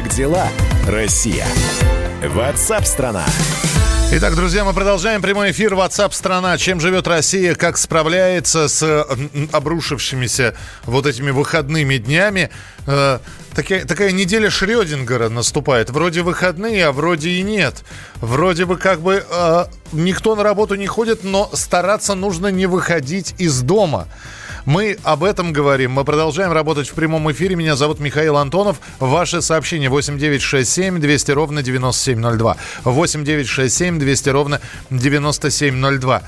Как дела, Россия? Ватсап-страна! Итак, друзья, мы продолжаем прямой эфир WhatsApp страна. Чем живет Россия, как справляется с обрушившимися вот этими выходными днями. Э, такая, такая неделя Шрёдингера наступает. Вроде выходные, а вроде и нет. Вроде бы как бы э, никто на работу не ходит, но стараться нужно не выходить из дома. Мы об этом говорим. Мы продолжаем работать в прямом эфире. Меня зовут Михаил Антонов. Ваше сообщение 8967 200 ровно 9702. 8967 200 ровно 9702.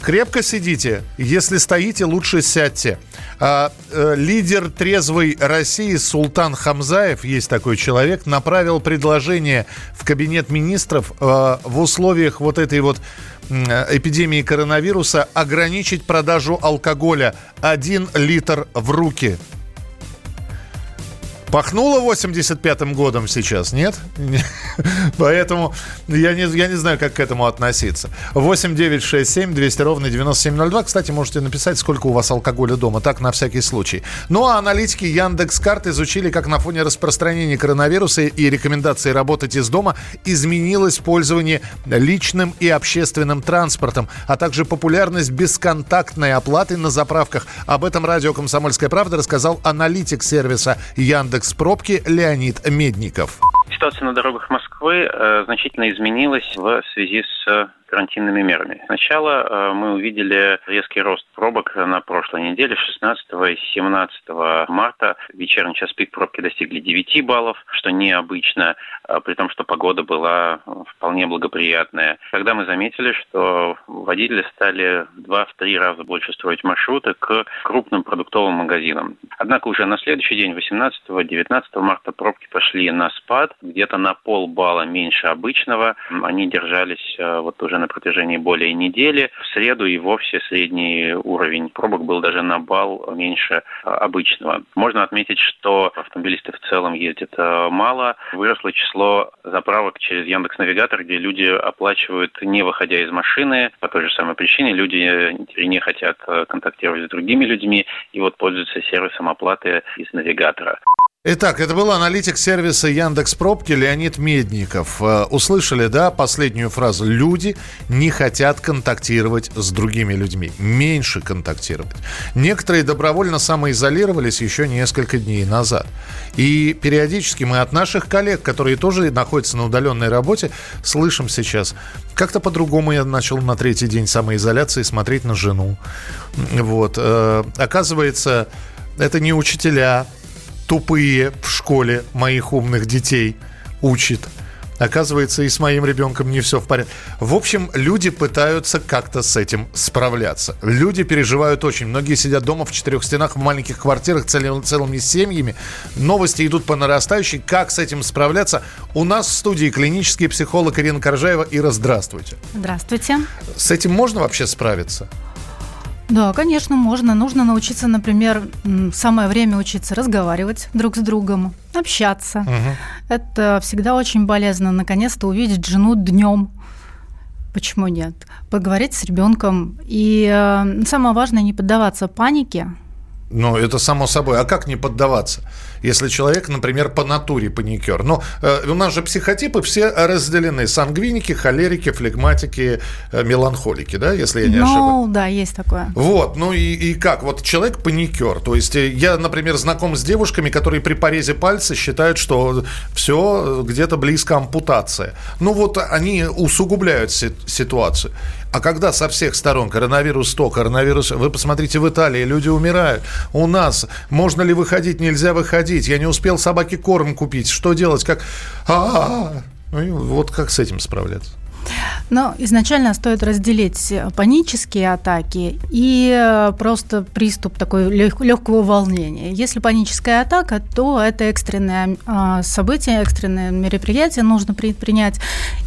Крепко сидите. Если стоите, лучше сядьте. А, э, лидер трезвой России Султан Хамзаев, есть такой человек, направил предложение в кабинет министров э, в условиях вот этой вот эпидемии коронавируса ограничить продажу алкоголя 1 литр в руки. Пахнуло 85-м годом сейчас, нет? Поэтому я не, я не знаю, как к этому относиться. 8 9 6 7 200 ровно 9702. Кстати, можете написать, сколько у вас алкоголя дома. Так, на всякий случай. Ну, а аналитики Яндекс.Карт изучили, как на фоне распространения коронавируса и рекомендации работать из дома изменилось пользование личным и общественным транспортом, а также популярность бесконтактной оплаты на заправках. Об этом радио «Комсомольская правда» рассказал аналитик сервиса Яндекс Яндекс Пробки Леонид Медников. Ситуация на дорогах Москвы э, значительно изменилась в связи с карантинными мерами. Сначала э, мы увидели резкий рост пробок на прошлой неделе, 16 и 17 марта. Вечерний час пик пробки достигли 9 баллов, что необычно, э, при том, что погода была вполне благоприятная. Тогда мы заметили, что водители стали в 2-3 раза больше строить маршруты к крупным продуктовым магазинам. Однако уже на следующий день, 18-19 марта, пробки пошли на спад, где-то на полбалла меньше обычного. Они держались э, вот уже на протяжении более недели. В среду и вовсе средний уровень пробок был даже на балл меньше а, обычного. Можно отметить, что автомобилисты в целом ездят а, мало. Выросло число заправок через Яндекс Навигатор, где люди оплачивают не выходя из машины. По той же самой причине люди не хотят контактировать с другими людьми и вот пользуются сервисом оплаты из навигатора. Итак, это был аналитик сервиса Яндекс Пробки Леонид Медников. Э, услышали, да, последнюю фразу. Люди не хотят контактировать с другими людьми. Меньше контактировать. Некоторые добровольно самоизолировались еще несколько дней назад. И периодически мы от наших коллег, которые тоже находятся на удаленной работе, слышим сейчас. Как-то по-другому я начал на третий день самоизоляции смотреть на жену. Вот. Э, оказывается, это не учителя, тупые в школе моих умных детей учит. Оказывается, и с моим ребенком не все в порядке. В общем, люди пытаются как-то с этим справляться. Люди переживают очень. Многие сидят дома в четырех стенах, в маленьких квартирах цел, целыми семьями. Новости идут по нарастающей. Как с этим справляться? У нас в студии клинический психолог Ирина Коржаева. Ира, здравствуйте. Здравствуйте. С этим можно вообще справиться? Да, конечно, можно. Нужно научиться, например, самое время учиться разговаривать друг с другом, общаться. Угу. Это всегда очень полезно. Наконец-то увидеть жену днем. Почему нет? Поговорить с ребенком. И э, самое важное не поддаваться панике. Ну, это само собой. А как не поддаваться? если человек, например, по натуре паникер. Но э, у нас же психотипы все разделены. Сангвиники, холерики, флегматики, э, меланхолики, да, если я не ну, ошибаюсь? Ну, да, есть такое. Вот, ну и, и как? Вот человек паникер. То есть э, я, например, знаком с девушками, которые при порезе пальца считают, что все где-то близко ампутация. Ну вот они усугубляют ситуацию. А когда со всех сторон коронавирус то, коронавирус... Вы посмотрите, в Италии люди умирают. У нас можно ли выходить, нельзя выходить. Я не успел собаке корм купить. Что делать? Как... А-а-а. Ну, вот как с этим справляться? Но изначально стоит разделить панические атаки и э, просто приступ такой легкого волнения. Если паническая атака, то это экстренное а, событие, экстренное мероприятие нужно предпринять.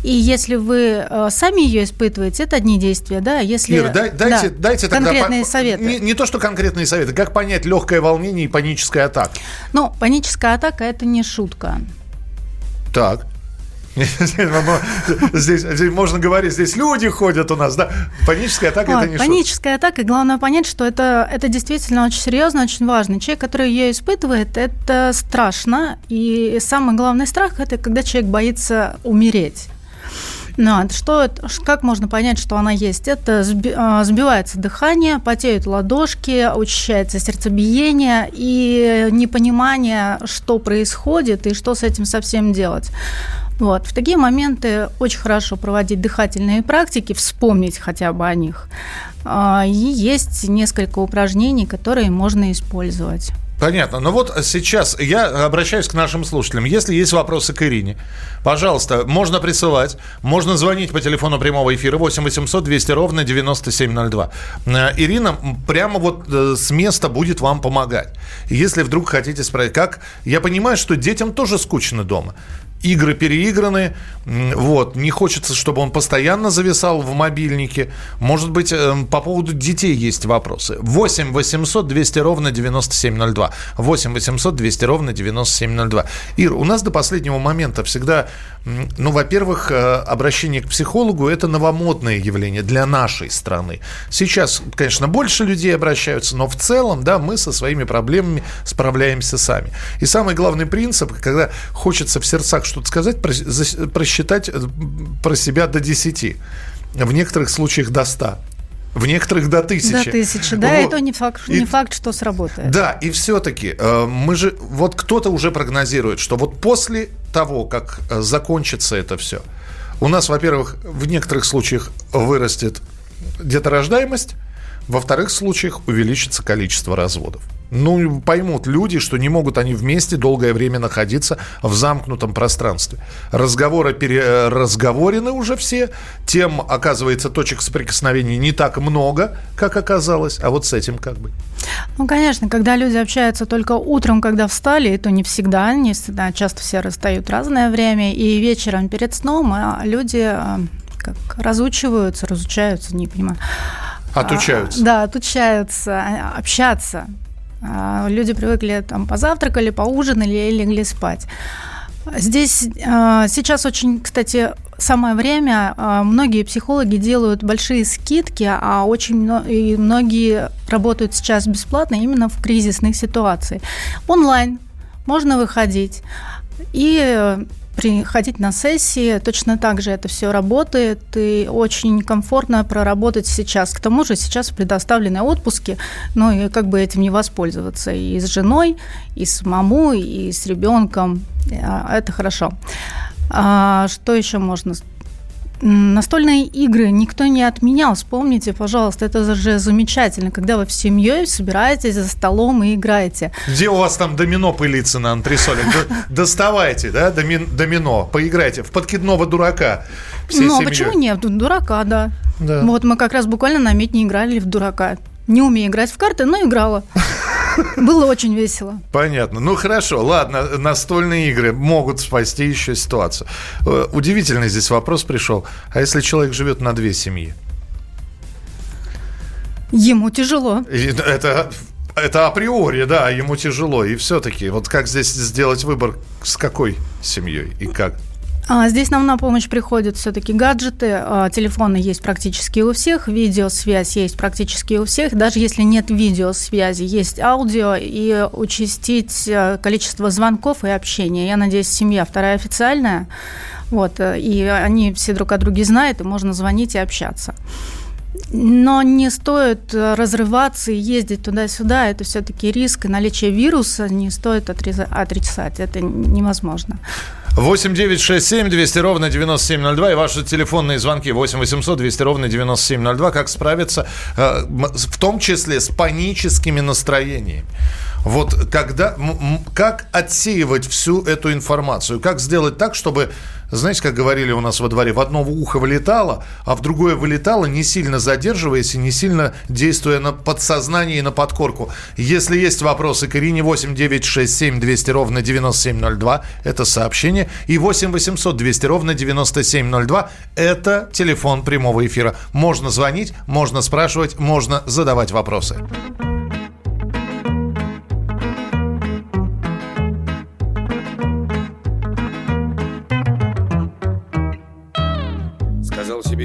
И если вы э, сами ее испытываете, это одни действия, да? Если Ир, дай, дайте, да, дайте конкретные тогда, советы. Не, не то, что конкретные советы, как понять легкое волнение и паническая атака? Ну, паническая атака – это не шутка. Так. Здесь, здесь можно говорить, здесь люди ходят у нас, да? Паническая атака вот, это не Паническая шутка. атака, главное понять, что это, это действительно очень серьезно, очень важно. Человек, который ее испытывает, это страшно. И самый главный страх – это когда человек боится умереть. Ну, что, как можно понять, что она есть? Это а, сбивается дыхание, потеют ладошки, учащается сердцебиение и непонимание, что происходит и что с этим совсем делать. Вот. В такие моменты очень хорошо проводить дыхательные практики, вспомнить хотя бы о них. А, и есть несколько упражнений, которые можно использовать. Понятно. Ну вот сейчас я обращаюсь к нашим слушателям. Если есть вопросы к Ирине, пожалуйста, можно присылать, можно звонить по телефону прямого эфира 8 800 200 ровно 9702. Э, Ирина прямо вот э, с места будет вам помогать. Если вдруг хотите спросить, как... Я понимаю, что детям тоже скучно дома игры переиграны, вот, не хочется, чтобы он постоянно зависал в мобильнике. Может быть, эм, по поводу детей есть вопросы. 8 800 200 ровно 9702. 8 800 200 ровно 9702. Ир, у нас до последнего момента всегда, ну, во-первых, э, обращение к психологу – это новомодное явление для нашей страны. Сейчас, конечно, больше людей обращаются, но в целом, да, мы со своими проблемами справляемся сами. И самый главный принцип, когда хочется в сердцах что-то сказать, просчитать э, про себя до 10. В некоторых случаях до 100 в некоторых до тысячи. До тысячи, да, вот. это не факт, и, не факт, что сработает. Да, и все-таки э, мы же, вот кто-то уже прогнозирует, что вот после того, как э, закончится это все, у нас, во-первых, в некоторых случаях вырастет деторождаемость, во вторых случаях увеличится количество разводов. Ну, поймут люди, что не могут они вместе долгое время находиться в замкнутом пространстве. Разговоры пере... разговорены уже все. Тем, оказывается, точек соприкосновения не так много, как оказалось. А вот с этим как бы? Ну, конечно, когда люди общаются только утром, когда встали, то не всегда, не всегда, часто все расстают разное время, и вечером перед сном а люди а, как разучиваются, разучаются, не понимаю. Отучаются. А, да, отучаются, общаться. А, люди привыкли там позавтракали, поужинали и легли спать. Здесь а, сейчас очень, кстати, самое время. А, многие психологи делают большие скидки, а очень многие работают сейчас бесплатно именно в кризисных ситуациях. Онлайн можно выходить и приходить на сессии, точно так же это все работает, и очень комфортно проработать сейчас. К тому же сейчас предоставлены отпуски, ну и как бы этим не воспользоваться и с женой, и с мамой, и с ребенком. А, это хорошо. А что еще можно Настольные игры никто не отменял. Вспомните, пожалуйста, это же замечательно, когда вы в семьей собираетесь за столом и играете. Где у вас там домино пылится на антресоле? Доставайте, да, домино, поиграйте в подкидного дурака. Ну, а почему нет? Дурака, да. да. Вот мы как раз буквально на медне играли в дурака. Не умею играть в карты, но играла. Было очень весело. Понятно. Ну хорошо, ладно, настольные игры могут спасти еще ситуацию. Э, удивительный здесь вопрос пришел. А если человек живет на две семьи? Ему тяжело. Это это априори, да, ему тяжело. И все-таки, вот как здесь сделать выбор, с какой семьей и как? А, здесь нам на помощь приходят все-таки гаджеты. А, телефоны есть практически у всех, видеосвязь есть практически у всех. Даже если нет видеосвязи, есть аудио и участить э, количество звонков и общения. Я надеюсь, семья вторая официальная. Вот, э, и они все друг о друге знают, и можно звонить и общаться. Но не стоит э, разрываться и ездить туда-сюда. Это все-таки риск и наличие вируса не стоит отрицать. Это невозможно. 8 9 6 7 200 ровно 9702 и ваши телефонные звонки 8 800 200 ровно 9702. Как справиться, э, в том числе с паническими настроениями. Вот когда, как отсеивать всю эту информацию? Как сделать так, чтобы знаете, как говорили у нас во дворе, в одно ухо вылетало, а в другое вылетало, не сильно задерживаясь и не сильно действуя на подсознание и на подкорку. Если есть вопросы к Ирине 8 9 6 7 200 ровно 9702, это сообщение, и 8 800 200 ровно 9702, это телефон прямого эфира. Можно звонить, можно спрашивать, можно задавать вопросы.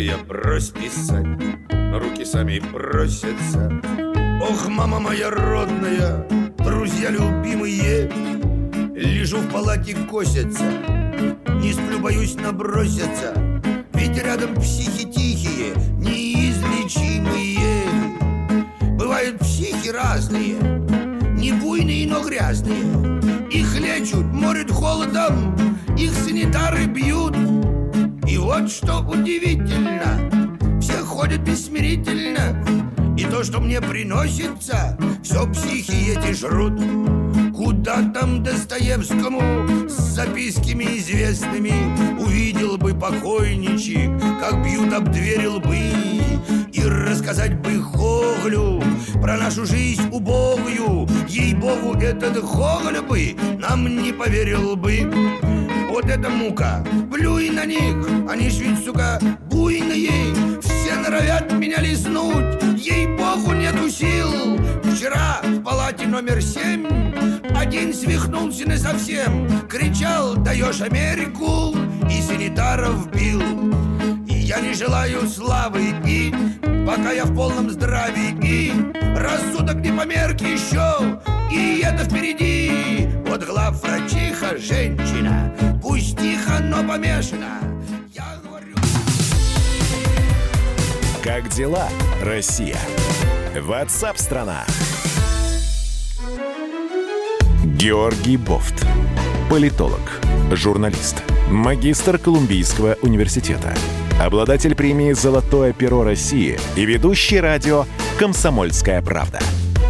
Я брось писать Руки сами просятся. Ох, мама моя родная Друзья любимые Лежу в палате, косятся Не сплю, боюсь набросятся. Ведь рядом психи тихие Неизлечимые. Бывают психи разные Не буйные, но грязные. Их лечут, морят холодом Их санитары бьют вот что удивительно. Все ходят бессмирительно. И то, что мне приносится Все психи эти жрут. Куда там Достоевскому с записками известными? Увидел бы покойничек, как бьют об двери лбы. И рассказать бы Хоглю про нашу жизнь убогую. Ей-богу, этот Хогль бы нам не поверил бы Вот это мука, плюй на них, они ж ведь, сука, буйные. Все норовят меня лизнуть, ей-богу, нету сил. Вчера в палате номер семь Один свихнулся на совсем. Кричал, даешь Америку! И санитаров бил. И я не желаю славы. И пока я в полном здравии. И рассудок не померк еще. И это впереди. Вот глав врачиха женщина. Пусть тихо, но помешана Я говорю... Как дела, Россия? Ватсап-страна! Георгий Бофт. Политолог, журналист, магистр Колумбийского университета, обладатель премии «Золотое перо России» и ведущий радио «Комсомольская правда».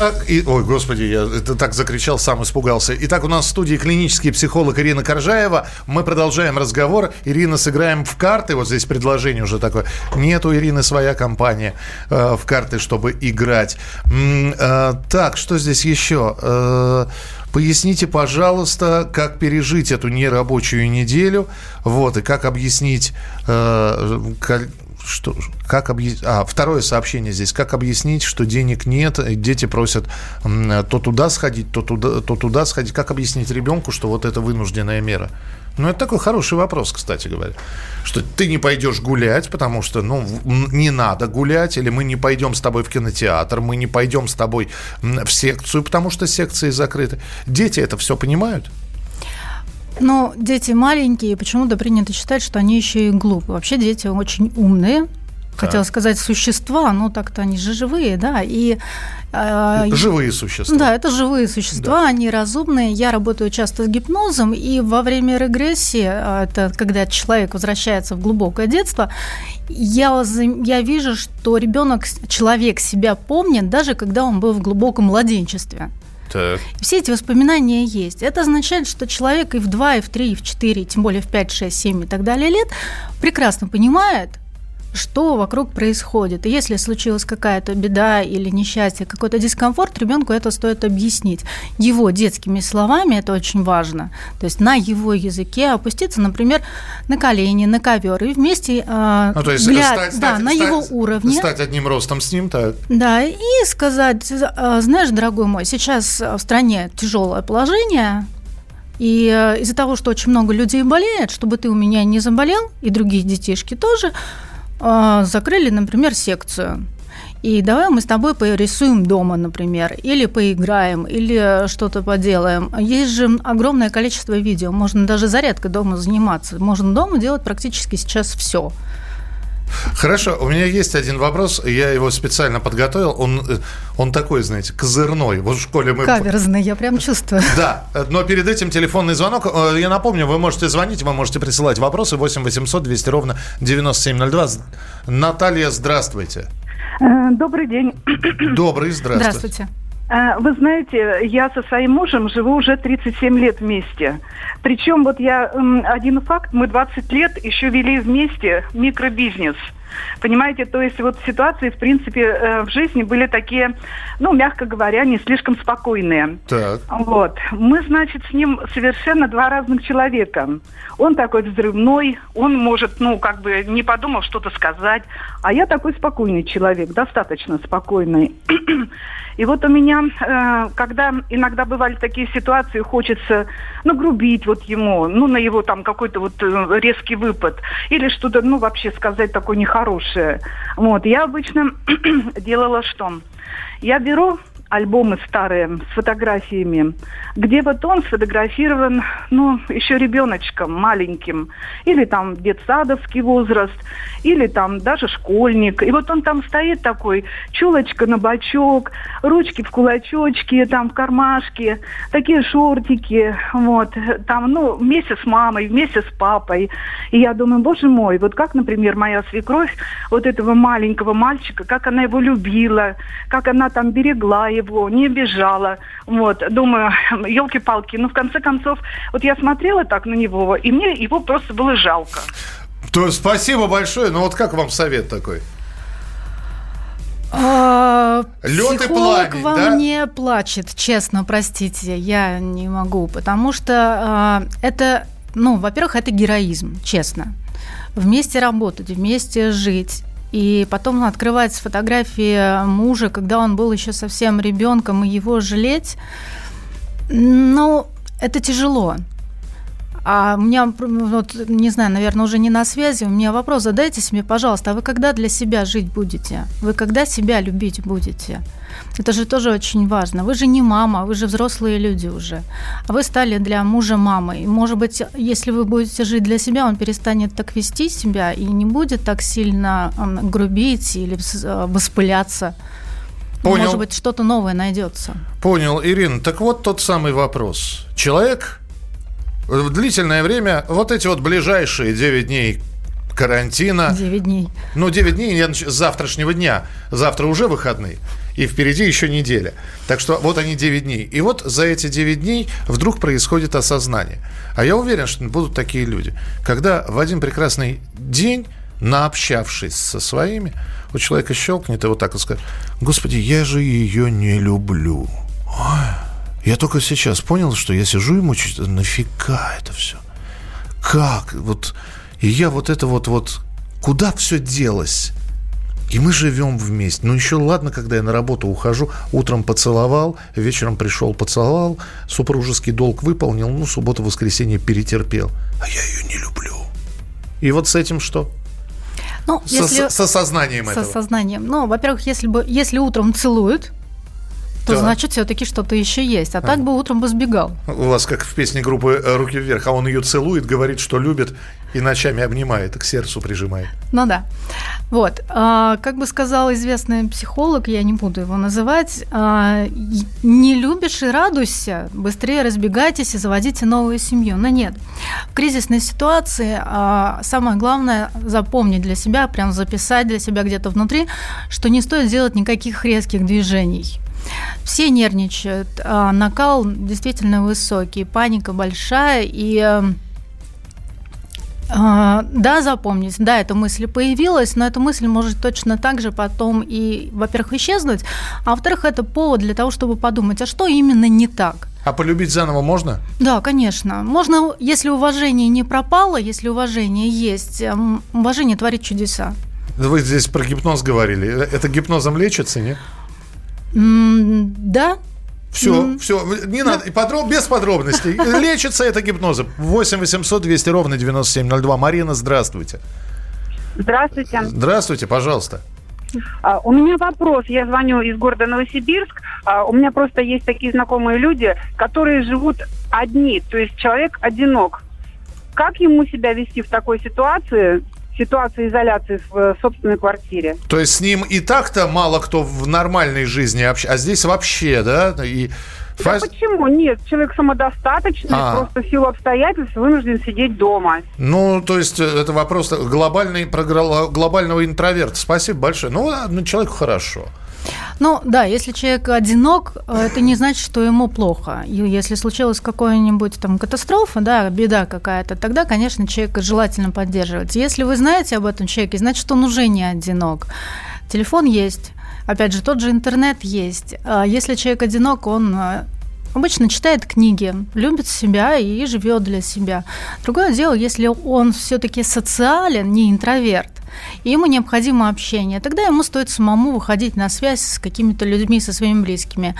Так, и, ой, господи, я это так закричал, сам испугался. Итак, у нас в студии клинический психолог Ирина Коржаева. Мы продолжаем разговор. Ирина, сыграем в карты. Вот здесь предложение уже такое. Нет у Ирины своя компания э, в карты, чтобы играть. М, э, так, что здесь еще? Э, Поясните, пожалуйста, как пережить эту нерабочую неделю, вот, и как объяснить, э, что, как объяснить, а, второе сообщение здесь, как объяснить, что денег нет, дети просят то туда сходить, то туда, то туда сходить, как объяснить ребенку, что вот это вынужденная мера? Ну, это такой хороший вопрос, кстати говоря. Что ты не пойдешь гулять, потому что, ну, не надо гулять, или мы не пойдем с тобой в кинотеатр, мы не пойдем с тобой в секцию, потому что секции закрыты. Дети это все понимают? Но дети маленькие, почему-то принято считать, что они еще и глупые. Вообще дети очень умные. Хотела сказать существа, но так-то они же живые, да, и э, Живые существа. Да, это живые существа, они разумные. Я работаю часто с гипнозом, и во время регрессии, а, это когда человек возвращается в глубокое детство, я, я вижу, что ребенок, человек себя помнит, даже когда он был в глубоком младенчестве. Так. Все эти воспоминания есть. Это означает, что человек и в 2, и в 3, и в 4, тем более в 5, 6, 7 и так далее лет прекрасно понимает, что вокруг происходит. И если случилась какая-то беда или несчастье, какой-то дискомфорт, ребенку это стоит объяснить. Его детскими словами это очень важно. То есть на его языке опуститься, например, на колени, на ковер и вместе э, Ну, то есть гля- стать, да, стать- на стать- его уровне. Стать одним ростом с ним, так. Да, и сказать, э, знаешь, дорогой мой, сейчас в стране тяжелое положение, и э, из-за того, что очень много людей болеет, чтобы ты у меня не заболел, и другие детишки тоже, закрыли, например, секцию. И давай мы с тобой порисуем дома, например, или поиграем, или что-то поделаем. Есть же огромное количество видео, можно даже зарядкой дома заниматься. Можно дома делать практически сейчас все. Хорошо, у меня есть один вопрос, я его специально подготовил. Он, э, он такой, знаете, козырной. Вот в школе мы... Каверзный, я прям чувствую. Да, но перед этим телефонный звонок. Э, Я напомню, вы можете звонить, вы можете присылать вопросы 8 800 200 ровно 9702. З- Наталья, здравствуйте. Э, Добрый день. Добрый, здравствуйте. Здравствуйте. Э, Вы знаете, я со своим мужем живу уже 37 лет вместе. Причем вот я один факт, мы 20 лет еще вели вместе микробизнес. Понимаете, то есть вот ситуации, в принципе, э, в жизни были такие, ну, мягко говоря, не слишком спокойные. Так. Вот. Мы, значит, с ним совершенно два разных человека. Он такой взрывной, он может, ну, как бы не подумав что-то сказать, а я такой спокойный человек, достаточно спокойный. И вот у меня, э, когда иногда бывали такие ситуации, хочется, ну, грубить вот ему, ну, на его там какой-то вот э, резкий выпад, или что-то, ну, вообще сказать такое нехорошее. Вот, я обычно делала что? Я беру альбомы старые с фотографиями, где вот он сфотографирован, ну, еще ребеночком маленьким, или там детсадовский возраст, или там даже школьник. И вот он там стоит такой, чулочка на бочок, ручки в кулачочки, там в кармашке, такие шортики, вот, там, ну, вместе с мамой, вместе с папой. И я думаю, боже мой, вот как, например, моя свекровь вот этого маленького мальчика, как она его любила, как она там берегла его, его, не обижала. Вот, думаю, елки-палки. Ну, в конце концов, вот я смотрела так на него, и мне его просто было жалко. То спасибо большое. Ну вот как вам совет такой? А, Лед и пламень, во да? мне плачет, честно, простите, я не могу, потому что а, это, ну, во-первых, это героизм, честно. Вместе работать, вместе жить. И потом открывать фотографии мужа, когда он был еще совсем ребенком, и его жалеть, ну, это тяжело. А у меня, вот, не знаю, наверное, уже не на связи, у меня вопрос, задайте себе, пожалуйста, а вы когда для себя жить будете? Вы когда себя любить будете? Это же тоже очень важно. Вы же не мама, вы же взрослые люди уже. А вы стали для мужа мамой. Может быть, если вы будете жить для себя, он перестанет так вести себя и не будет так сильно грубить или э, воспыляться. Понял. Может быть, что-то новое найдется. Понял, Ирина. Так вот тот самый вопрос. Человек длительное время, вот эти вот ближайшие 9 дней карантина, 9 дней. ну, 9 дней я нач- с завтрашнего дня. Завтра уже выходные. И впереди еще неделя. Так что вот они 9 дней. И вот за эти 9 дней вдруг происходит осознание. А я уверен, что будут такие люди. Когда в один прекрасный день, наобщавшись со своими, у человека щелкнет и вот так вот скажет, Господи, я же ее не люблю. Ой, я только сейчас понял, что я сижу и мучаюсь. Нафига это все? Как? Вот, и я вот это вот, вот, куда все делось? И мы живем вместе. Ну, еще ладно, когда я на работу ухожу, утром поцеловал, вечером пришел, поцеловал, супружеский долг выполнил, ну, субботу, воскресенье перетерпел. А я ее не люблю. И вот с этим что? Ну, Со, если... с осознанием Со этого. сознанием. Ну, во-первых, если бы если утром целуют, то Так. значит все-таки что-то еще есть. А так бы утром бы сбегал. У вас, как в песне группы «Руки вверх», а он ее целует, говорит, что любит, и ночами обнимает, и к сердцу прижимает. Ну да. Вот. А, как бы сказал известный психолог, я не буду его называть, а, не любишь и радуйся, быстрее разбегайтесь и заводите новую семью. Но нет. В кризисной ситуации а, самое главное запомнить для себя, прям записать для себя где-то внутри, что не стоит делать никаких резких движений. Все нервничают, а, накал действительно высокий, паника большая, и э, а, Да, запомнить, да, эта мысль появилась, но эта мысль может точно так же потом и, во-первых, исчезнуть, а во-вторых, это повод для того, чтобы подумать, а что именно не так? А полюбить заново можно? Да, конечно. Можно, если уважение не пропало, если уважение есть, эм, уважение творит чудеса. Вы здесь про гипноз говорили. Э, Это гипнозом лечится, нет? М, Да, Все, Мгм. все, не надо, и подроб- без подробностей. Лечится это гипнозом. 8 800 200 ровно 9702. Марина, здравствуйте. Здравствуйте. Здравствуйте, пожалуйста. А, У меня вопрос. Я звоню из города Новосибирск. А, У меня просто есть такие знакомые люди, которые живут одни, то есть человек одинок. Как ему себя вести в такой ситуации, ситуации изоляции в э, собственной квартире? То есть с ним и так-то мало кто в нормальной жизни общается, а здесь вообще, да? И Да фаз- почему? Нет, человек самодостаточный, А. просто в силу обстоятельств вынужден сидеть дома. Ну, то есть э, это вопрос глобальный, про глобального интроверта. Спасибо большое. Ну, человеку хорошо. Ну да, если человек одинок, э, это не значит, что ему плохо. И если случилась какая-нибудь там катастрофа, да, беда какая-то, тогда, конечно, человека желательно поддерживать. Если вы знаете об этом человеке, значит, он уже не одинок. Телефон есть, опять же, тот же интернет есть. А Если человек одинок, он э, обычно читает книги, любит себя и живет для себя. Другое дело, если он все-таки социален, не интроверт, и ему необходимо общение, тогда ему стоит самому выходить на связь с какими-то людьми, со своими близкими.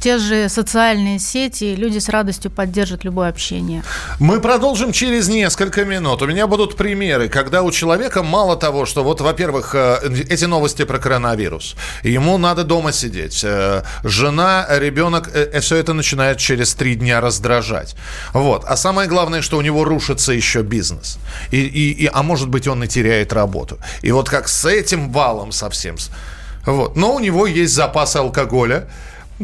Те же социальные сети, люди с радостью поддержат любое общение. Мы продолжим через несколько минут. У меня будут примеры, когда у человека мало того, что вот, во-первых, э, эти новости про коронавирус, ему надо дома сидеть, э, жена, ребенок, все это начинает через три дня раздражать. Вот. А самое главное, что у него рушится еще бизнес. И, и, и- а может быть, он и теряет работу. И вот как с этим валом совсем. Вот. Но у него есть запас алкоголя,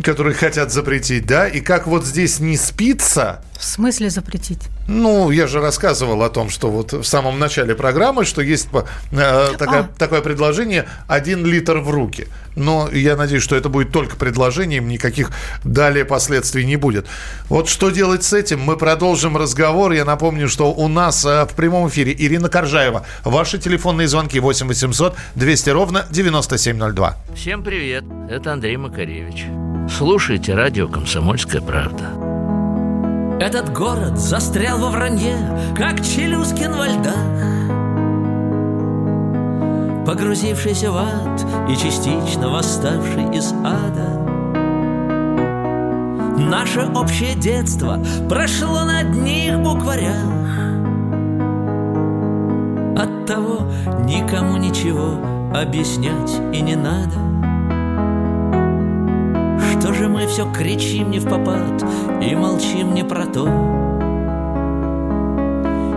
который хотят запретить, да, и как вот здесь не спится, В смысле запретить? ну, я же рассказывал о том, что вот в самом начале программы, что есть э, такая- А. такое предложение «один литр в руки». Но я надеюсь, что это будет только предложением, никаких далее последствий не будет. Вот что делать с этим? Мы продолжим разговор. Я напомню, что у нас э, в прямом эфире Ирина Коржаева. Ваши телефонные звонки 8 800 200 ровно 9702. Всем привет, это Андрей Макаревич. Слушайте радио «Комсомольская правда». Этот город застрял во вранье, как Челюскин во льдах Погрузившийся в ад и частично восставший из ада. Наше общее детство прошло на одних букварях. Оттого никому ничего объяснять и не надо мы все кричим не в попад И молчим не про то.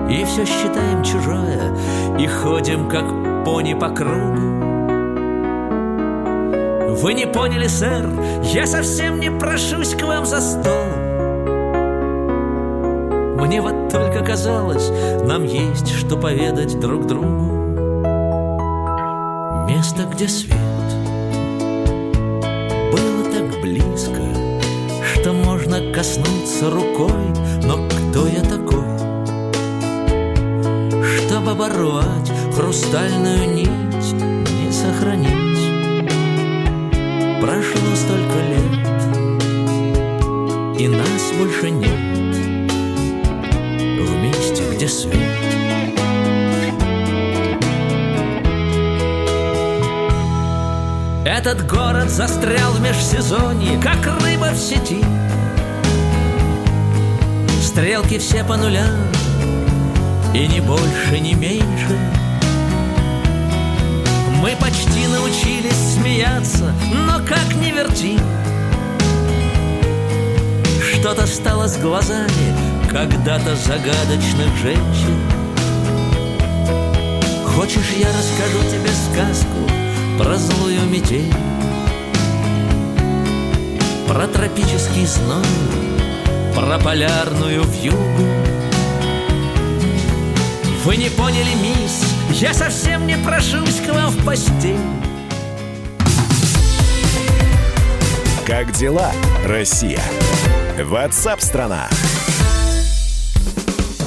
И все считаем чужое И ходим как пони по кругу. Вы не поняли, сэр Я совсем не прошусь к вам за стол. Мне вот только казалось Нам есть что поведать друг другу. Место, где свет близко, что можно коснуться рукой, но кто я такой, чтобы оборвать хрустальную нить, не сохранить? Прошло столько лет, и нас больше нет в месте, где свет. Этот город застрял в межсезонье, как рыба в сети. Стрелки все по нулям, и ни больше, ни меньше. Мы почти научились смеяться, но как не верти. Что-то стало с глазами когда-то загадочных женщин. Хочешь, я расскажу тебе сказку про злую метель, про тропический зной, про полярную вьюгу. Вы не поняли, мисс, я совсем не прошусь к вам в постель. Как дела, Россия? Ватсап-страна!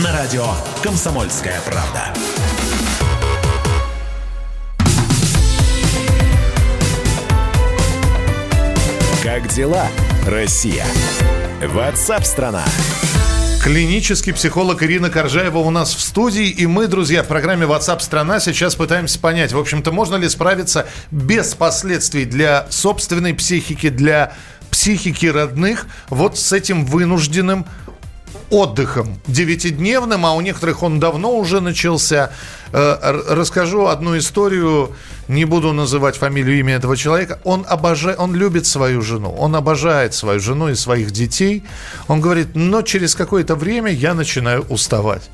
На радио «Комсомольская правда». Как дела, Россия? Ватсап-страна! Клинический психолог Ирина Коржаева у нас в студии. И мы, друзья, в программе WhatsApp страна сейчас пытаемся понять, в общем-то, можно ли справиться без последствий для собственной психики, для психики родных, вот с этим вынужденным отдыхом девятидневным, а у некоторых он давно уже начался. Э, расскажу одну историю, не буду называть фамилию, имя этого человека. Он обожает, он любит свою жену, он обожает свою жену и своих детей. Он говорит, но через какое-то время я начинаю уставать.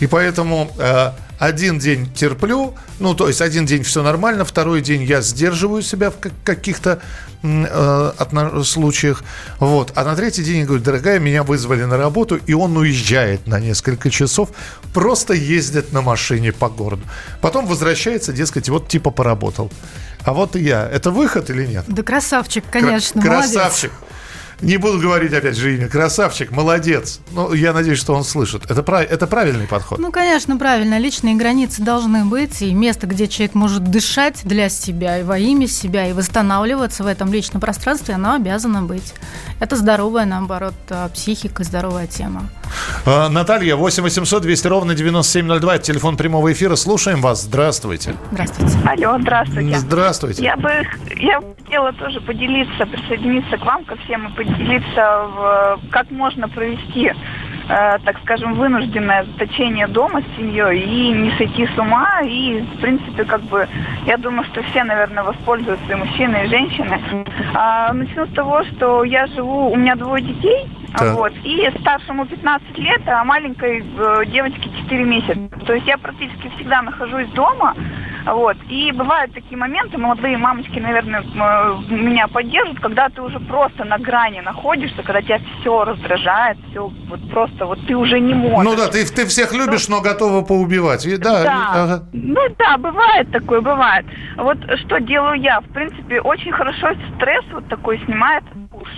И поэтому э, один день терплю, ну, то есть один день все нормально, второй день я сдерживаю себя в каких-то э, случаях, вот, а на третий день я говорю, дорогая, меня вызвали на работу, и он уезжает на несколько часов, просто ездит на машине по городу. Потом возвращается, дескать, вот типа поработал. А вот и я. Это выход или нет? Да красавчик, конечно, Кра- Красавчик. Не буду говорить опять же имя. Красавчик, молодец. Ну, я надеюсь, что он слышит. Это, прав... это правильный подход. Ну, конечно, правильно. Личные границы должны быть. И место, где человек может дышать для себя и во имя себя, и восстанавливаться в этом личном пространстве, оно обязано быть. Это здоровая, наоборот, а, психика, здоровая тема. А, Наталья, 8 800 200 ровно 9702. Это телефон прямого эфира. Слушаем вас. Здравствуйте. Здравствуйте. Алло, здравствуйте. Здравствуйте. Я бы я хотела тоже поделиться, присоединиться к вам, ко всем и поделиться, в, как можно провести э, так скажем, вынужденное заточение дома с семьей и не сойти с ума. И, в принципе, как бы, я думаю, что все, наверное, воспользуются, и мужчины, и женщины. А, начну с того, что я живу, у меня двое детей, так. Вот. И старшему 15 лет, а маленькой э, девочке 4 месяца. То есть я практически всегда нахожусь дома. Вот. И бывают такие моменты, молодые мамочки, наверное, меня поддержат, когда ты уже просто на грани находишься, когда тебя все раздражает, все вот просто, вот ты уже не можешь. Ну да, ты, ты всех любишь, но готова поубивать. И, да, да. Ага. Ну да, бывает такое, бывает. Вот что делаю я? В принципе, очень хорошо стресс вот такой снимает душ.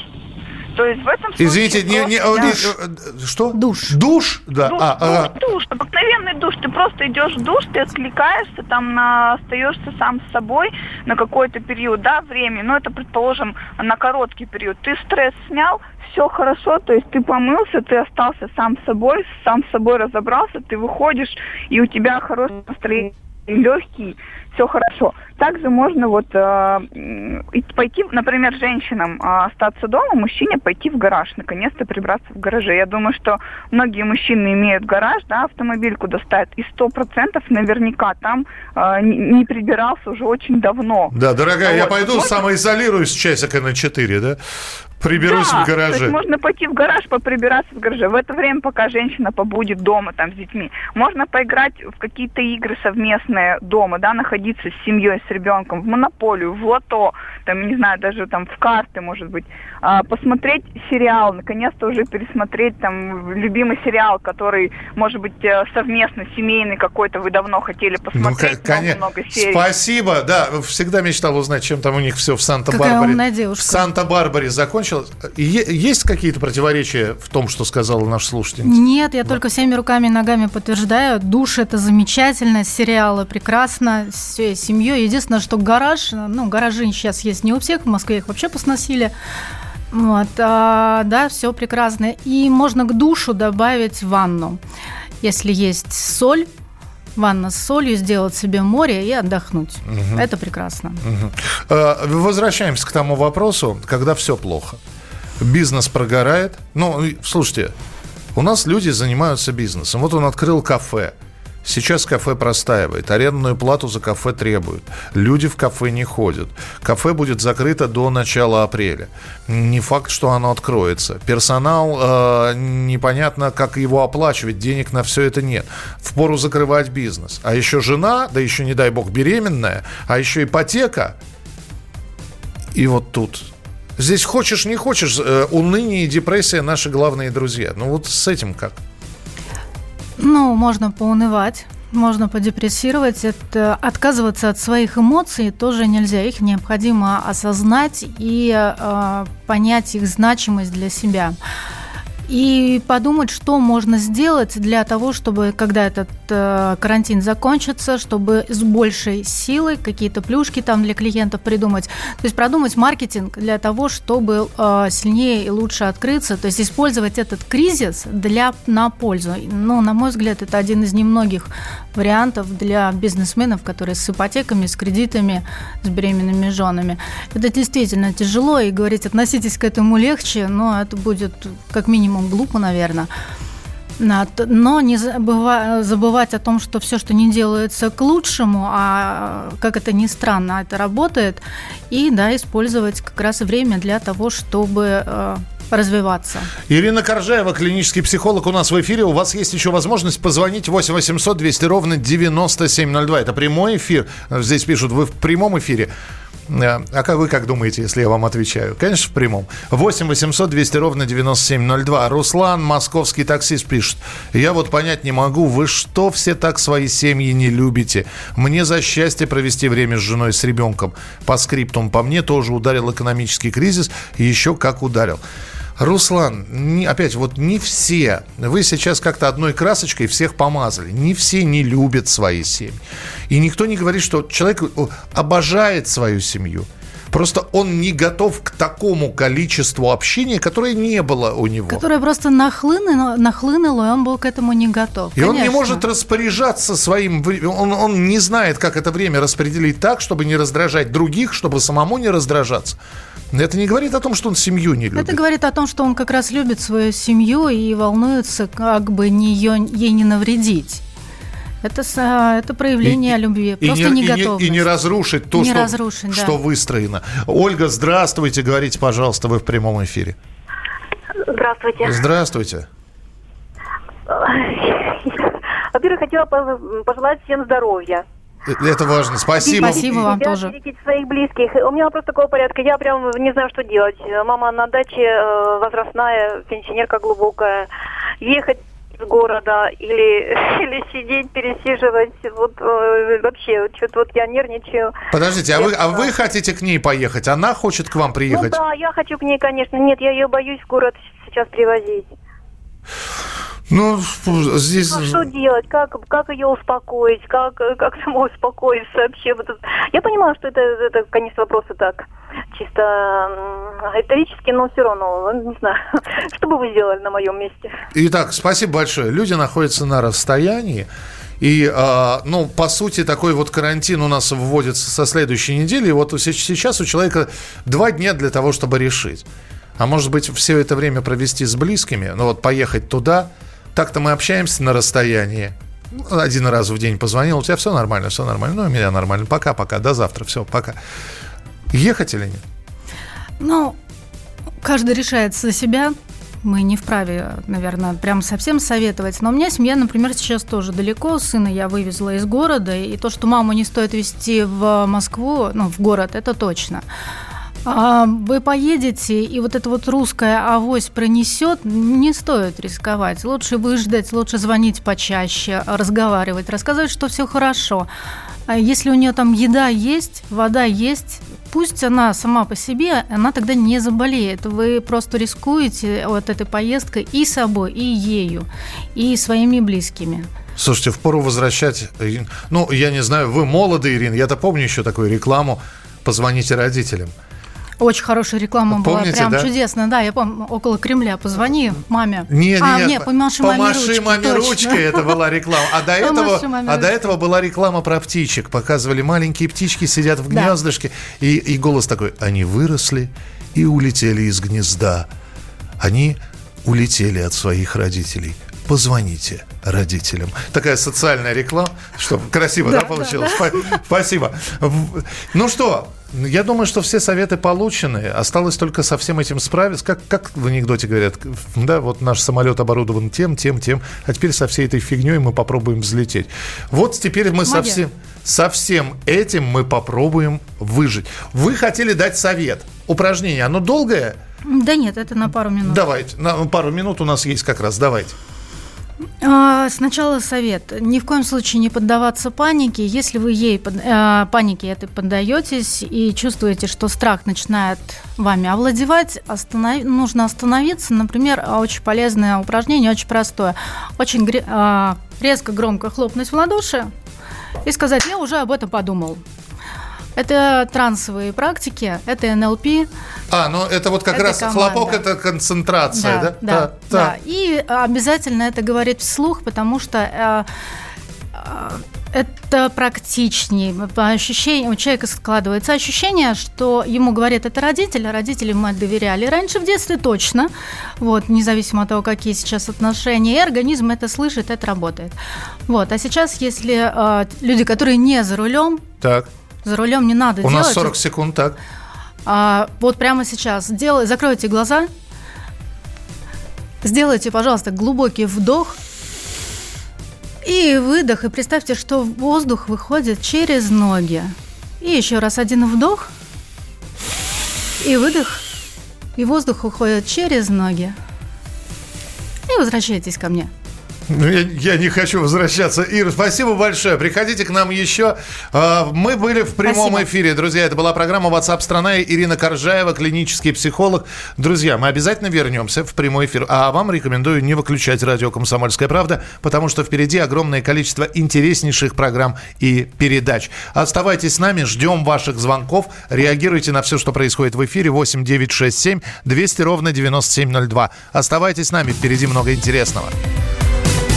То есть в этом случае... Извините, не, не, не, что? Душ. Душ? Да. Душ, а, ага. душ, обыкновенный душ. Ты просто идешь в душ, ты откликаешься, там на, остаешься сам с собой на какой-то период, да, времени. Ну, это, предположим, на короткий период. Ты стресс снял, все хорошо, то есть ты помылся, ты остался сам с собой, сам с собой разобрался, ты выходишь, и у тебя хорошее настроение, легкий, все хорошо. Также можно вот э, пойти, например, женщинам э, остаться дома, мужчине пойти в гараж, наконец-то прибраться в гараже. Я думаю, что многие мужчины имеют гараж, да, автомобиль куда ставят, и сто процентов наверняка там э, не прибирался уже очень давно. Да, дорогая, вот. я пойду вот. самоизолируюсь часика на 4, да? Приберусь да, в гараже. То есть можно пойти в гараж, поприбираться в гараже. В это время, пока женщина побудет дома там с детьми. Можно поиграть в какие-то игры совместные дома, да, находиться с семьей, с ребенком, в монополию, в лото, там, не знаю, даже там в карты, может быть. А, посмотреть сериал, наконец-то уже пересмотреть там любимый сериал, который, может быть, э, совместно, семейный какой-то вы давно хотели ну, посмотреть. Ну, конечно. Много, серий. Спасибо, да, всегда мечтал узнать, чем там у них все в Санта-Барбаре. Какая умная девушка. В Санта-Барбаре закончилось. Есть какие-то противоречия в том, что сказала наш слушатель? Нет, я да. только всеми руками и ногами подтверждаю. Душ это замечательно, сериалы прекрасно, все семьей. Единственное, что гараж, ну, гаражи сейчас есть не у всех, в Москве их вообще посносили. Вот, а, да, все прекрасно. И можно к душу добавить ванну. Если есть соль, ванна с солью, сделать себе море и отдохнуть. Угу. Это прекрасно. Угу. Возвращаемся к тому вопросу, когда все плохо. Бизнес прогорает. Ну, слушайте, у нас люди занимаются бизнесом. Вот он открыл кафе. Сейчас кафе простаивает, арендную плату за кафе требуют. Люди в кафе не ходят. Кафе будет закрыто до начала апреля. Не факт, что оно откроется. Персонал, э, непонятно, как его оплачивать, денег на все это нет. Впору закрывать бизнес. А еще жена, да еще, не дай бог, беременная, а еще ипотека. И вот тут Здесь хочешь, не хочешь, э, уныние и депрессия наши главные друзья. Ну вот с этим как? Ну, можно поунывать, можно подепрессировать. Это отказываться от своих эмоций тоже нельзя. Их необходимо осознать и э, понять их значимость для себя и подумать, что можно сделать для того, чтобы, когда этот э, карантин закончится, чтобы с большей силой какие-то плюшки там для клиентов придумать. То есть продумать маркетинг для того, чтобы э, сильнее и лучше открыться. То есть использовать этот кризис для, на пользу. Ну, на мой взгляд, это один из немногих вариантов для бизнесменов, которые с ипотеками, с кредитами, с беременными женами. Это действительно тяжело, и говорить, относитесь к этому легче, но это будет как минимум самым глупо, наверное. Но не забывать о том, что все, что не делается к лучшему, а как это ни странно, это работает, и да, использовать как раз время для того, чтобы э, развиваться. Ирина Коржаева, клинический психолог у нас в эфире. У вас есть еще возможность позвонить 8 800 200 ровно 9702. Это прямой эфир. Здесь пишут, вы в прямом эфире. А, как вы как думаете, если я вам отвечаю? Конечно, в прямом. 8 800 200 ровно 9702. Руслан, московский таксист, пишет. Я вот понять не могу, вы что все так свои семьи не любите? Мне за счастье провести время с женой, с ребенком. По скриптум, по мне тоже ударил экономический кризис. Еще как ударил. Руслан, не, опять, вот не все, вы сейчас как-то одной красочкой всех помазали, не все не любят свои семьи. И никто не говорит, что человек обожает свою семью. Просто он не готов к такому количеству общения, которое не было у него. Которое просто нахлынуло, нахлынуло и он был к этому не готов. И Конечно. он не может распоряжаться своим... Он, он не знает, как это время распределить так, чтобы не раздражать других, чтобы самому не раздражаться. Это не говорит о том, что он семью не любит. Это говорит о том, что он как раз любит свою семью и волнуется, как бы не ее, ей не навредить. Это, это проявление и, любви, и просто не, не готовность. И не, и не разрушить то, не что, разрушить, что да. выстроено. Ольга, здравствуйте, говорите, пожалуйста, вы в прямом эфире. Здравствуйте. Здравствуйте. Во-первых, хотела пожелать всем здоровья. Это важно. Спасибо. Спасибо вам тоже. своих близких. У меня вопрос такого порядка. Я прям не знаю, что делать. Мама на даче э, возрастная, пенсионерка глубокая. Ехать из города или, или сидеть, пересиживать. Вот э, вообще, что-то вот я нервничаю. Подождите, а вы, а вы хотите к ней поехать? Она хочет к вам приехать? Ну да, я хочу к ней, конечно. Нет, я ее боюсь в город сейчас привозить. Ну, здесь... А что делать? Как, как ее успокоить? Как, как самой успокоиться вообще? Я понимаю, что это, это, конечно, вопросы так чисто риторические, но все равно, не знаю, что бы вы сделали на моем месте? Итак, спасибо большое. Люди находятся на расстоянии. И, э, ну, по сути, такой вот карантин у нас вводится со следующей недели. И вот сейчас у человека два дня для того, чтобы решить. А может быть, все это время провести с близкими, ну вот поехать туда, так-то мы общаемся на расстоянии. Один раз в день позвонил, у тебя все нормально, все нормально. Ну, у меня нормально. Пока, пока, до завтра, все, пока. Ехать или нет? Ну, каждый решает за себя. Мы не вправе, наверное, прям совсем советовать. Но у меня семья, например, сейчас тоже далеко. Сына я вывезла из города. И то, что маму не стоит везти в Москву, ну, в город, это точно. А, вы поедете, и вот это вот русская авось пронесет, не стоит рисковать. Лучше выждать, лучше звонить почаще, разговаривать, рассказывать, что все хорошо. А если у нее там еда есть, вода есть, пусть она сама по себе, она тогда не заболеет. Вы просто рискуете вот этой поездкой и собой, и ею, и своими близкими. Слушайте, в пору возвращать... Ну, я не знаю, вы молоды, Ирина, я-то помню еще такую рекламу «Позвоните родителям». Очень хорошая реклама Помните, была, прям да? чудесная. Да, я помню, около Кремля. Позвони маме. Не, не, а, не, не помаши, помаши маме ручкой. ручкой, это была реклама. А до этого, а до этого была реклама про птичек. Показывали, маленькие птички сидят в гнездышке. Да. И, и голос такой, они выросли и улетели из гнезда. Они улетели от своих родителей. Позвоните родителям. Такая социальная реклама, что красиво, да, да получилось? Да, да. Спасибо. Ну что, я думаю, что все советы получены. Осталось только со всем этим справиться. Как, как в анекдоте говорят, да, вот наш самолет оборудован тем, тем, тем, а теперь со всей этой фигней мы попробуем взлететь. Вот теперь мы со всем, со всем этим мы попробуем выжить. Вы хотели дать совет. Упражнение, оно долгое? Да нет, это на пару минут. Давайте, на пару минут у нас есть как раз, давайте. А, сначала совет. Ни в коем случае не поддаваться панике. Если вы ей э, панике этой поддаетесь и чувствуете, что страх начинает вами овладевать, останов... нужно остановиться. Например, очень полезное упражнение, очень простое. Очень э, резко, громко хлопнуть в ладоши и сказать, я уже об этом подумал. Это трансовые практики, это НЛП. А, ну это вот как это раз команда. хлопок, это концентрация, да? Да, да, да, да. И обязательно это говорить вслух, потому что э, э, это практичнее. По ощущениям, у человека складывается ощущение, что ему говорят это родители, а родители мы доверяли. Раньше в детстве точно, вот, независимо от того, какие сейчас отношения, и организм это слышит, это работает. Вот, а сейчас, если э, люди, которые не за рулем, так. За рулем не надо У делать. нас 40 секунд, так. А, вот прямо сейчас делай, закройте глаза, сделайте, пожалуйста, глубокий вдох и выдох, и представьте, что воздух выходит через ноги. И еще раз один вдох и выдох, и воздух уходит через ноги. И возвращайтесь ко мне. Ну, я, я не хочу возвращаться. Ира, спасибо большое. Приходите к нам еще. А, мы были в прямом Спасибо. эфире, друзья. Это была программа WhatsApp страна. Ирина Коржаева, клинический психолог. Друзья, мы обязательно вернемся в прямой эфир. А вам рекомендую не выключать радио «Комсомольская правда», потому что впереди огромное количество интереснейших программ и передач. Оставайтесь с нами, ждем ваших звонков. Реагируйте на все, что происходит в эфире. 8 9 6 7 200 ровно 9702. Оставайтесь с нами, впереди много интересного.